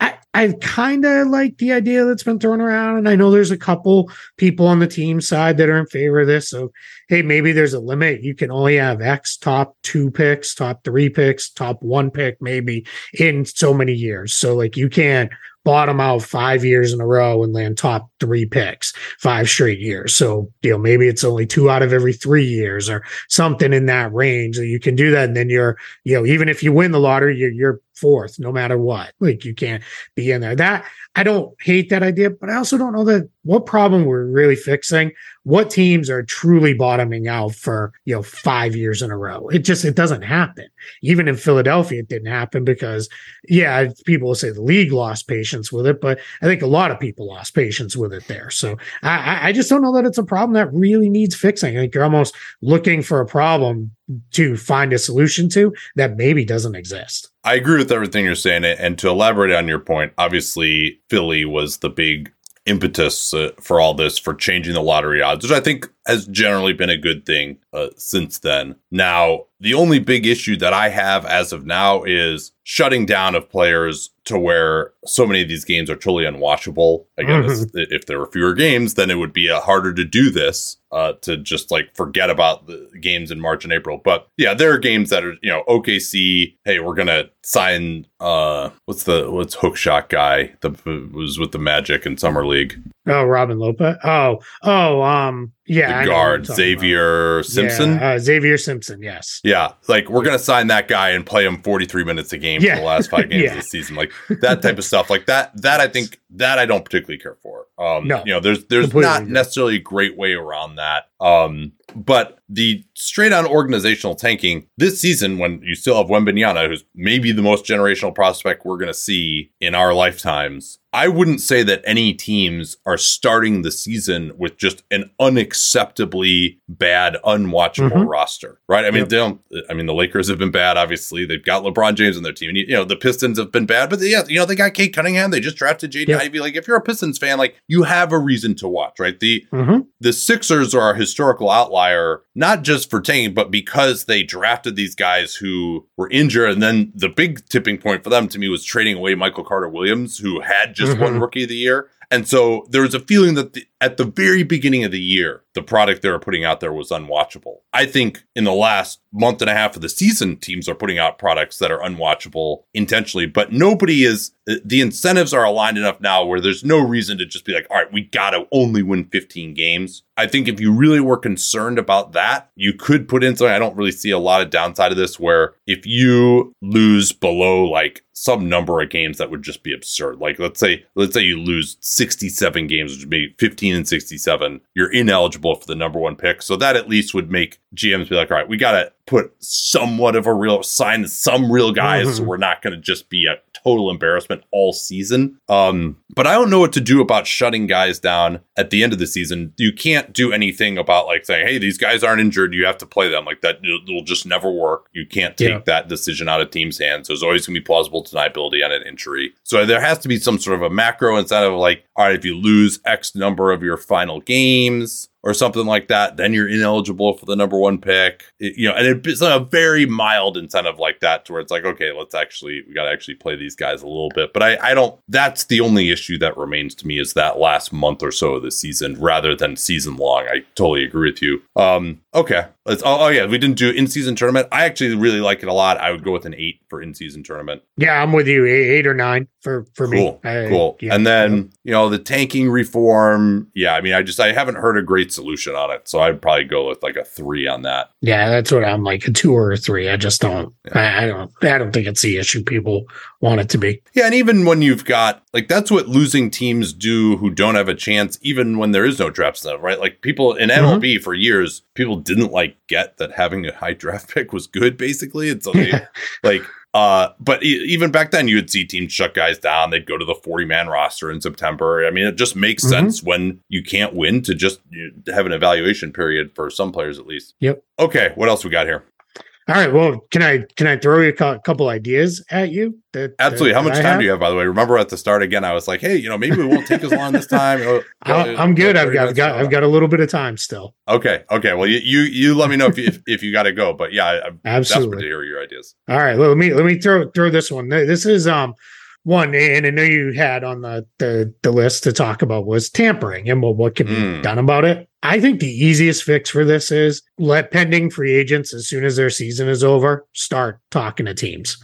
I, I kind of like the idea that's been thrown around, and I know there's a couple people on the team side that are in favor of this. So, hey, maybe there's a limit. You can only have X top two picks, top three picks, top one pick, maybe in so many years. So, like, you can't bottom out five years in a row and land top three picks five straight years. So, you know, maybe it's only two out of every three years or something in that range that you can do that. And then you're, you know, even if you win the lottery, you're, you're fourth no matter what. Like you can't be in there. That I don't hate that idea, but I also don't know that what problem we're really fixing. What teams are truly bottoming out for you know five years in a row? It just it doesn't happen. Even in Philadelphia, it didn't happen because yeah, people will say the league lost patience with it, but I think a lot of people lost patience with it there. So I, I- just don't know that it's a problem that really needs fixing. I think you're almost looking for a problem to find a solution to that maybe doesn't exist. I agree with everything you're saying. And to elaborate on your point, obviously, Philly was the big impetus uh, for all this, for changing the lottery odds, which I think has generally been a good thing uh, since then. Now, the only big issue that I have as of now is shutting down of players to where so many of these games are totally unwatchable. Again, Mhm. if there were fewer games, then it would be uh, harder to do this, uh, to just like forget about the games in March and April. But yeah, there are games that are, you know, OKC, hey, we're going to sign, uh, what's the, what's hook shot guy that was with the Magic in Summer League? Oh, Robin Lopez. Oh, oh, um, yeah. The guard, Xavier about. Simpson. Yeah, uh, Xavier Simpson. Yes. Yeah, like we're gonna sign that guy and play him 43 minutes a game Yeah. for the last five games Yeah. of the season, like that type of stuff. Like that, that I think that I don't particularly care for. Um, No. you know, there's there's Completely not agree. necessarily a great way around that. Um, but the straight on organizational tanking this season, when you still have Wembanyama, who's maybe the most generational prospect we're gonna see in our lifetimes. I wouldn't say that any teams are starting the season with just an unacceptably bad, unwatchable Mhm. roster, right? I mean, Yep. they don't. I mean, the Lakers have been bad. Obviously, they've got LeBron James on their team. And, you know, the Pistons have been bad, but they, yeah, you know, they got Cade Cunningham. They just drafted JD Yep. Ivey. Like, if you're a Pistons fan, like, you have a reason to watch, right? The Mm-hmm. the Sixers are a historical outlier, not just for tanking, but because they drafted these guys who were injured. And then the big tipping point for them to me was trading away Michael Carter Williams, who had just won Mhm. rookie of the year. And so there was a feeling that the, at the very beginning of the year, the product they were putting out there was unwatchable. I think in the last month and a half of the season, teams are putting out products that are unwatchable intentionally, but nobody is, uh, the incentives are aligned enough now where there's no reason to just be like, all right, we got to only win 15 games. I think if you really were concerned about that, you could put in something. I don't really see a lot of downside of this where if you lose below like some number of games that would just be absurd. Like let's say let's say you lose 67 games, which would be 15 and 67, you're ineligible for the number one pick. So that at least would make GMs be like, all right, we gotta put somewhat of a real sign some real guys mm-hmm. so we're not gonna just be a total embarrassment all season. Um, but I don't know what to do about shutting guys down at the end of the season. You can't do anything about like saying, "Hey, these guys aren't injured. You have to play them." Like that it'll just never work. You can't take yeah. that decision out of teams' hands. There's always going to be plausible deniability on an injury. So there has to be some sort of a macro instead of like, all right, if you lose X number of your final games, or something like that, then you're ineligible for the number one pick. It, you know, and it's a very mild incentive like that to where it's like, okay, let's actually, we got to actually play these guys a little bit. But I, I don't, that's the only issue that remains to me is that last month or so of the season rather than season long. I totally agree with you. Um, okay. Let's, oh, oh yeah, we didn't do in season tournament. I actually really like it a lot. I would go with an eight for in season tournament. Yeah, I'm with you. Eight, or nine for, for cool. me. I, cool. Yeah, and then, you know, the tanking reform. Yeah. I mean, I just, I haven't heard a great solution on it. So I'd probably go with like a three on that. Yeah, that's what I'm like a two or a three. I just don't. Yeah. I, I, don't. I don't think it's the issue people want it to be. Yeah, and even when you've got like that's what losing teams do who don't have a chance, even when there is no draft stuff, right? Like people in MLB mm-hmm. for years, people didn't like get that having a high draft pick was good. Basically, it's like like uh, but even back then, you would see teams shut guys down. They'd go to the 40 man roster in September. I mean, it just makes mm-hmm. sense when you can't win to just have an evaluation period for some players at least. Yep. Okay. What else we got here? All right. Well, can I can I throw you a couple ideas at you? That, Absolutely. How much time have? do you have, by the way? Remember at the start again, I was like, "Hey, you know, maybe we won't take as long this time." I'm good. I've got, I've got I've got a little bit of time still. Okay. Okay. Well, you you, you let me know if you, if, if you got to go. But yeah, I'm Absolutely. desperate to hear your ideas. All right. Well, let me let me throw throw this one. This is um one, and I know you had on the, the, the list to talk about was tampering and what, what can be mm. done about it. I think the easiest fix for this is let pending free agents as soon as their season is over start talking to teams.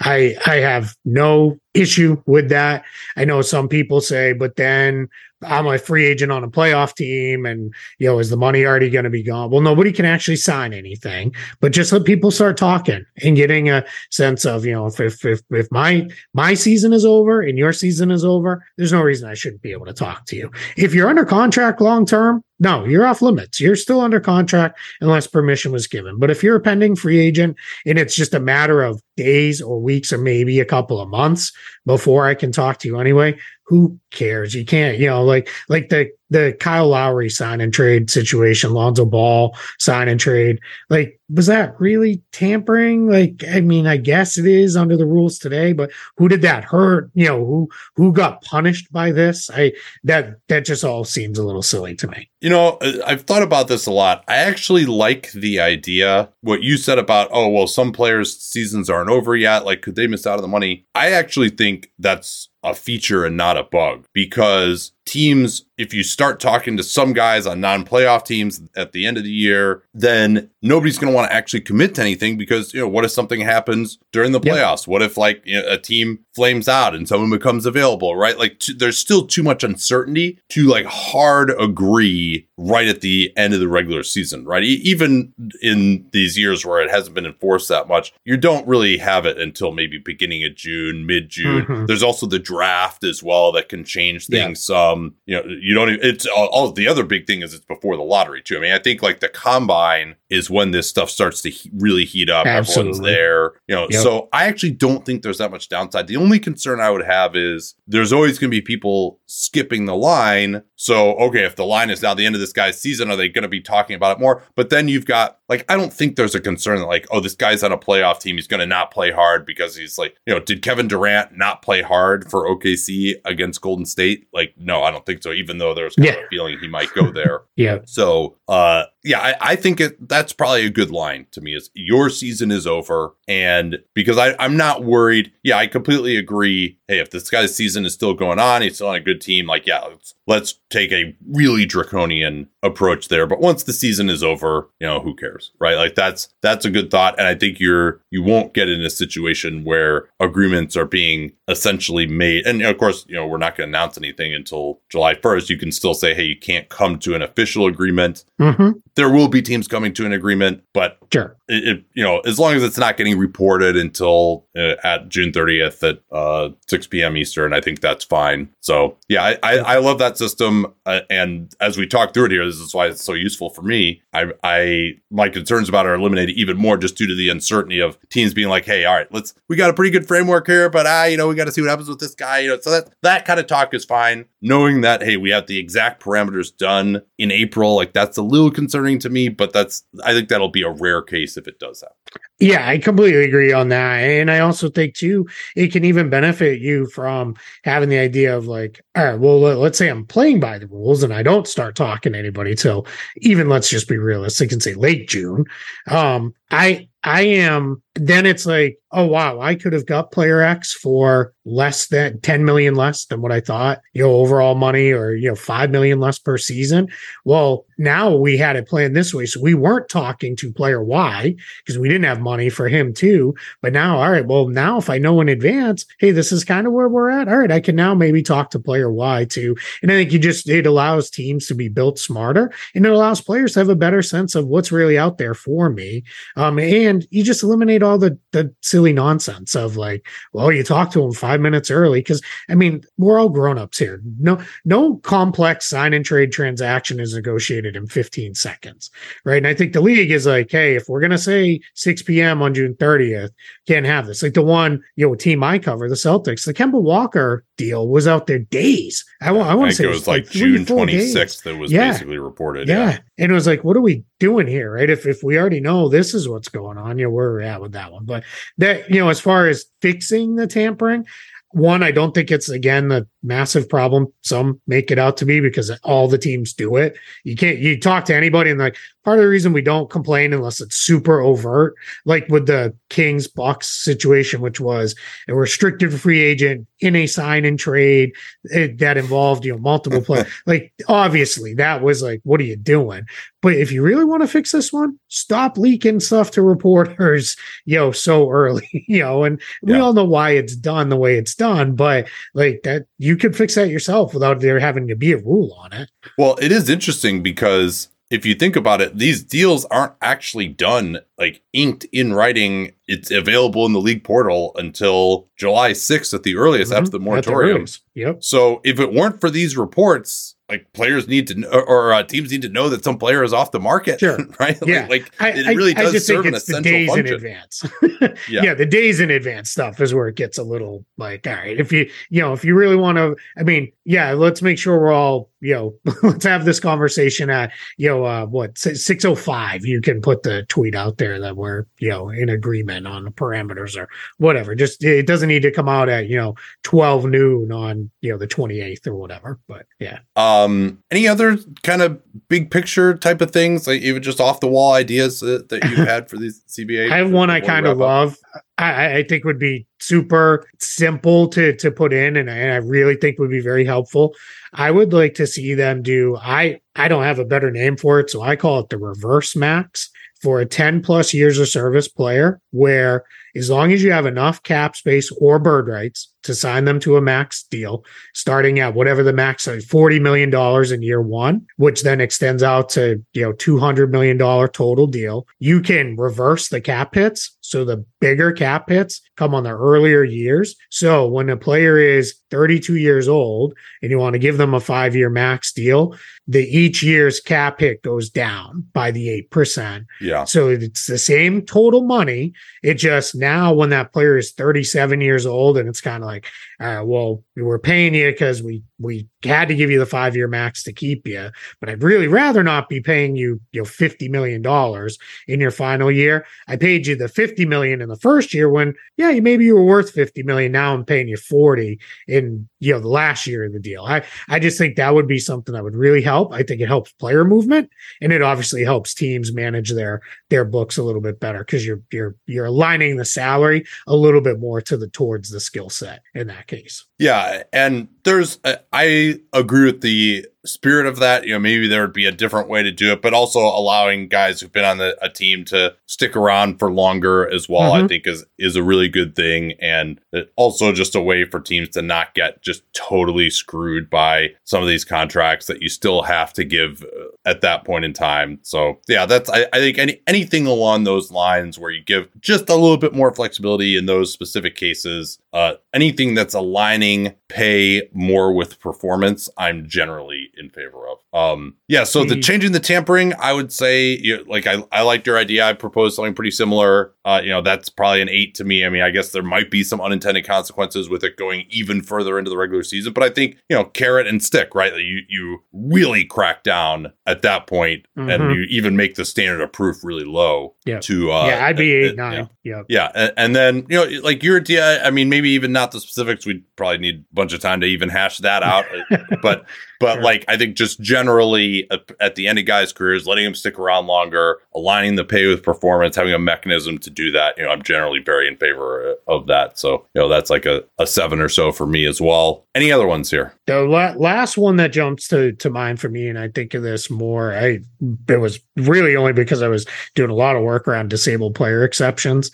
I I have no issue with that. I know some people say, but then I'm a free agent on a playoff team, and you know, is the money already going to be gone? Well, nobody can actually sign anything, but just let people start talking and getting a sense of, you know, if if if, if my my season is over and your season is over, there's no reason I shouldn't be able to talk to you. If you're under contract long term, no, you're off limits. You're still under contract unless permission was given. But if you're a pending free agent and it's just a matter of days or weeks or maybe a couple of months before I can talk to you anyway, who cares? You can't, you know, like like the the Kyle Lowry sign and trade situation, Lonzo Ball sign and trade. Like, was that really tampering? Like, I mean, I guess it is under the rules today, but who did that hurt? You know, who who got punished by this? I that that just all seems a little silly to me. You know, uh, I've thought about this a lot. I actually like the idea what you said about, oh, well, some players' seasons aren't over yet. Like, could they miss out on the money? I actually think that's a feature and not a bug because teams, if you start talking to some guys on non playoff teams at the end of the year, then nobody's going to want to actually commit to anything because, you know, what if something happens during the playoffs? Yep. What if, like, you know, a team flames out and someone becomes available, right? Like, t- there's still too much uncertainty to, like, hard agree right at the end of the regular season, right? E- even in these years where it hasn't been enforced that much, you don't really have it until maybe beginning of June, mid June. Mm-hmm. There's also the draft as well that can change things. Yeah. Um, you know, you don't even, it's all, all, the other big thing is it's before the lottery too. I mean, I think like the combine is when this stuff starts to he- really heat up. Absolutely. Everyone's there, you know, yep. so I actually don't think there's that much downside. The only concern I would have is there's always going to be people skipping the line. So, okay, if the line is now the end of this guy's season, are they going to be talking about it more? But then you've got like, I don't think there's a concern that like, oh, this guy's on a playoff team. He's going to not play hard because he's like, you know, did Kevin Durant not play hard for OKC against Golden State? Like, no, I don't think so. Even though there's kind yeah. of a feeling he might go there. yeah. So, uh, yeah, I, I think it, that's probably a good line to me is your season is over. And because I, I'm not worried. Yeah, I completely agree. Hey, if this guy's season is still going on, he's still on a good team, like, yeah, let's, let's take a really draconian approach there. But once the season is over, you know, who cares? Right. Like that's that's a good thought. And I think you're you won't get in a situation where agreements are being essentially made. And of course, you know, we're not going to announce anything until July 1st. You can still say, hey, you can't come to an official agreement. Mm-hmm. There will be teams coming to an agreement, but Sure. It, it you know, as long as it's not getting reported until uh, at June 30th at uh, 6 p.m. Eastern, I think that's fine. So yeah, I, I, I love that system. Uh, and as we talk through it here, this is why it's so useful for me. I, I, my concerns about it are eliminated even more just due to the uncertainty of teams being like, Hey, all right, let's, we got a pretty good framework here, but ah, you know, we got to see what happens with this guy. You know, so that, that kind of talk is fine. Knowing that, hey, we have the exact parameters done in April, like that's a little concerning to me, but that's, I think that'll be a rare case if it does that. Yeah, I completely agree on that. And I also think too, it can even benefit you from having the idea of like, all right, well, let- let's say I'm playing by the rules and I don't start talking to anybody till even let's just be realistic and say late June. Um, I I am then it's like, oh wow, I could have got player X for less than 10 million less than what I thought, you know, overall money or you know, five million less per season. Well, now we had it planned this way. So we weren't talking to player Y because we didn't have money for him too. But now, all right, well, now if I know in advance, hey, this is kind of where we're at. All right, I can now maybe talk to player Y too. And I think you just it allows teams to be built smarter and it allows players to have a better sense of what's really out there for me. Um, and you just eliminate all the the silly nonsense of like, well, you talk to him five minutes early because I mean we're all grown ups here. No, no complex sign and trade transaction is negotiated in 15 seconds, right? And I think the league is like, hey, if we're gonna say 6 p.m. on June 30th, can't have this. Like the one, you know, team I cover, the Celtics, the Kemba Walker deal was out there days. I want, I want to say it was like three, June four days. 26th that was Yeah. basically reported. Yeah. And it was like, what are we doing here? Right. If if we already know this is what's going on, you know, where we're at with that one. But that, you know, as far as fixing the tampering, one, I don't think it's again the massive problem some make it out to be because all the teams do it. You can't you talk to anybody and like part of the reason we don't complain unless it's super overt, like with the Kings Bucks situation, which was a restricted free agent in a sign and trade it, that involved, you know, multiple players. like obviously that was like, what are you doing? But if you really want to fix this one, stop leaking stuff to reporters, you know, so early, you know, and we all know why it's done the way it's done, but like that, you could fix that yourself without there having to be a rule on it. Well, it is interesting because if you think about it, these deals aren't actually done like inked in writing. It's available in the league portal until July 6th at the earliest after mm-hmm. the. At the moratorium. earliest. Yep. So if it weren't for these reports, like players need to know, or, uh, teams need to know that some player is off the market, Sure. right? Yeah. Like, I, it really I does just serve an essential days in function. advance. Yeah. yeah. the days in advance stuff is where it gets a little like, all right, if you, you know, if you really want to, I mean, yeah, let's make sure we're all, you know, let's have this conversation at, you know, uh, what, 605, you can put the tweet out there that we're, you know, in agreement on the parameters or whatever. Just, it doesn't need to come out at, you know, 12 noon on, you know, the 28th or whatever. But yeah. Um, any other kind of big picture type of things, like even just off the wall ideas that, that you've had for these CBA? I have one I kind of love. up? I- I, think would be super simple to to put in, and I, and I really think would be very helpful. I would like to see them do. I I don't have a better name for it, so I call it the reverse max for a 10 plus years of service player, where as long as you have enough cap space or bird rights to sign them to a max deal, starting at whatever the max is, $40 million in year one, which then extends out to, you know, $200 million total deal. You can reverse the cap hits. So the bigger cap hits come on the earlier years. So when a player is 32 years old and you want to give them a five year max deal, the each year's cap hit goes down by the 8%. Yeah. So it's the same total money. It just now when that player is 37 years old and it's kind of like, right, well, we're paying you because we we had to give you the five year max to keep you, but I'd really rather not be paying you, you know, 50 million dollars in your final year. I paid you the 50 million in the first year when, yeah, you maybe you were worth 50 million. Now I'm paying you 40 in you know the last year of the deal. I I just think that would be something that would really help. I think it helps player movement and it obviously helps teams manage their their books a little bit better because you're you're you're aligning the salary a little bit more to the towards the skill set in that case. Yeah, and there's I agree with the spirit of that. You know, maybe there would be a different way to do it, but also allowing guys who've been on the, a team to stick around for longer as well. Mm-hmm. I think is is a really good thing, and also just a way for teams to not get just totally screwed by some of these contracts that you still have to give uh, at that point in time. So yeah, that's I, I think any anything along those lines where you give just a little bit more flexibility in those specific cases. Uh, anything that's aligning pay more with performance, I'm generally in favor of. Um, yeah. So the mm-hmm. changing the tampering, I would say, you know, like I, I liked your idea. I proposed something pretty similar. Uh, you know, that's probably an eight to me. I mean, I guess there might be some unintended consequences with it going even further into the regular season, but I think you know, carrot and stick, right? You you really crack down at that point, mm-hmm. and you even make the standard of proof really low. Yeah. To uh, yeah, I'd be eight nine. Yeah. Yeah, and, and then you know, like your idea. I mean, maybe even not the specifics. We'd probably need a bunch of time to even hash that out, but but sure. like I think just generally at the end of guys' careers, letting them stick around longer, aligning the pay with performance, having a mechanism to do that. You know, I'm generally very in favor uh, of that. So you know, that's like a, a seven or so for me as well. Any other ones here? The la- last one that jumps to to mind for me, and I think of this more. I it was really only because I was doing a lot of work around disabled player exceptions.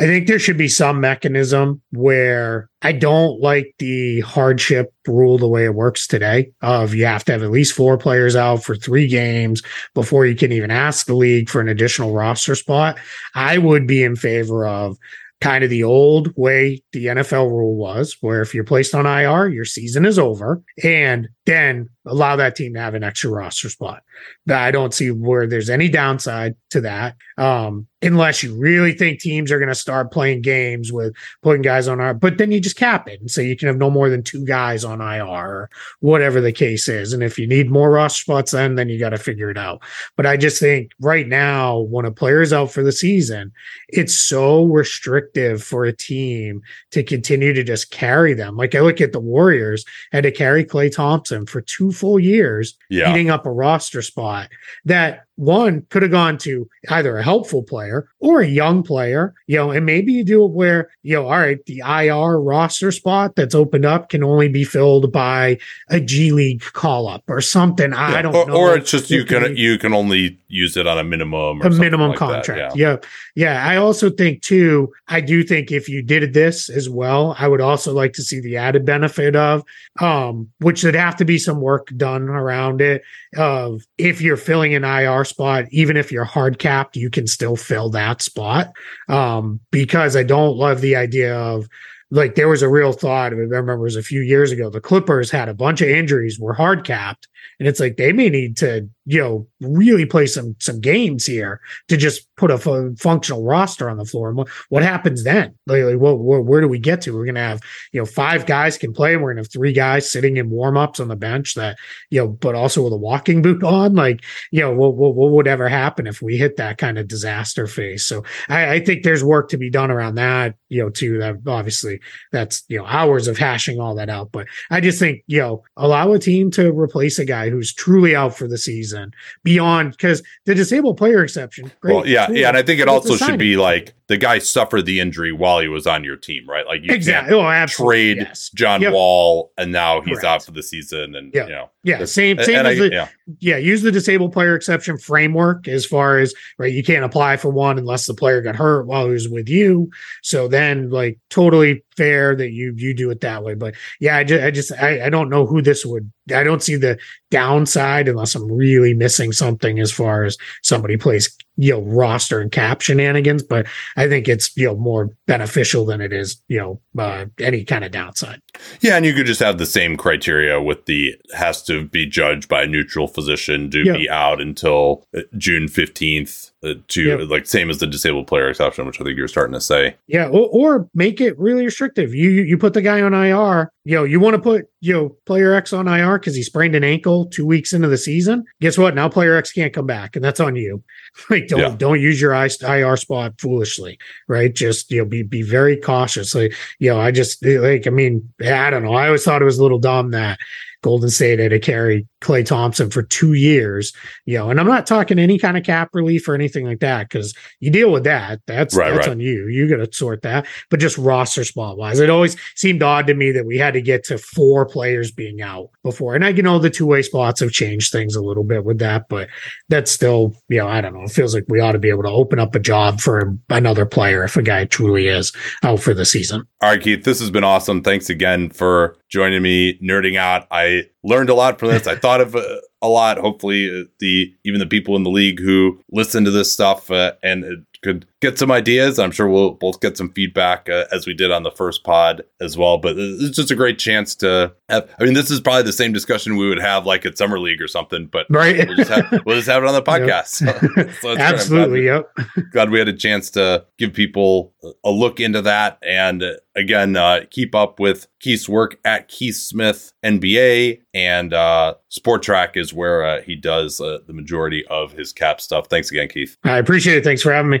I think there should be some mechanism where I don't like the hardship rule the way it works today of you have to have at least four players out for three games before you can even ask the league for an additional roster spot. I would be in favor of kind of the old way the NFL rule was, where if you're placed on IR, your season is over, and then allow that team to have an extra roster spot. I don't see where there's any downside to that. Um, unless you really think teams are going to start playing games with putting guys on IR, but then you just cap it and say you can have no more than two guys on IR or whatever the case is. And if you need more roster spots, then then you got to figure it out. But I just think right now, when a player is out for the season, it's so restrictive for a team to continue to just carry them. Like I look at the Warriors had to carry Klay Thompson for two full years, yeah. eating up a roster spot that one could have gone to either a helpful player or a young player, you know, and maybe you do it where, you know, all right, the IR roster spot that's opened up can only be filled by a G League call up or something. Yeah. I don't or, know. Or it's just you can, you can only use it on a minimum a minimum like contract. Yeah. yeah. Yeah. I also think too, I do think if you did this as well, I would also like to see the added benefit of um, which would have to be some work done around it of if you're filling an IR spot, even if you're hard capped, you can still fill that spot. Um, because I don't love the idea of like there was a real thought. I remember it was a few years ago. The Clippers had a bunch of injuries, were hard capped, and it's like they may need to you know really play some some games here to just put a f- functional roster on the floor. And what, what happens then? Like, like what, where, do we get to? We're gonna have you know five guys can play, we're gonna have three guys sitting in warm ups on the bench that you know, but also with a walking boot on. Like you know, what, what, what would ever happen if we hit that kind of disaster phase? So I, I think there's work to be done around that. You know, too. That obviously that's you know hours of hashing all that out. But I just think you know allow a team to replace a guy who's truly out for the season beyond because the disabled player exception. Great, well, yeah, yeah, and I think it also should be like the guy suffered the injury while he was on your team, right? Like you exactly. Oh, absolutely. trade yes. John yep. Wall, and now he's Correct. out for the season, and yeah, you know, yeah, same, same as I, the, yeah. yeah, use the disabled player exception framework as far as right. You can't apply for one unless the player got hurt while he was with you. So then, like, totally fair that you you do it that way. But yeah, I just I just I, I don't know who this would. I don't see the downside unless I'm really missing something as far as somebody plays you know roster and cap shenanigans. But I think it's you know more beneficial than it is you know uh, any kind of downside. Yeah, and you could just have the same criteria with the has to be judged by a neutral physician to yeah. be out until uh, June fifteenth. Uh, to yeah. like same as the disabled player exception, which I think you're starting to say. Yeah, or, or make it really restrictive. You you put the guy on IR. You know, you want to put you know player X on IR because he sprained an ankle two weeks into the season. Guess what? Now player X can't come back, and that's on you. Like don't yeah. don't use your IR spot foolishly, right? Just you know be be very cautious. Like you know, I just like I mean I don't know. I always thought it was a little dumb that Golden State had to carry Klay Thompson for two years, you know, and I'm not talking any kind of cap relief or anything like that because you deal with that. That's Right, that's right. on you. You got to sort that. But just roster spot wise, it always seemed odd to me that we had to get to four players being out before. And I, you know, the two way spots have changed things a little bit with that, but that's still, you know, I don't know. It feels like we ought to be able to open up a job for another player if a guy truly is out for the season. All right, Keith, this has been awesome. Thanks again for joining me, nerding out. I learned a lot from this. I thought of uh, a lot. Hopefully, uh, the even the people in the league who listen to this stuff uh, and uh, could get some ideas. I'm sure we'll both get some feedback uh, as we did on the first pod as well. But it's just a great chance to have. I mean, this is probably the same discussion we would have like at summer league or something. But Right. we'll just have, we'll just have it on the podcast. So- so it's great. Glad Absolutely. we- Yep. glad we had a chance to give people a look into that. And uh, again, uh, keep up with Keith's work at Keith Smith NBA and uh, Spotrac is where uh, he does uh, the majority of his cap stuff. Thanks again, Keith. I appreciate it. Thanks for having me.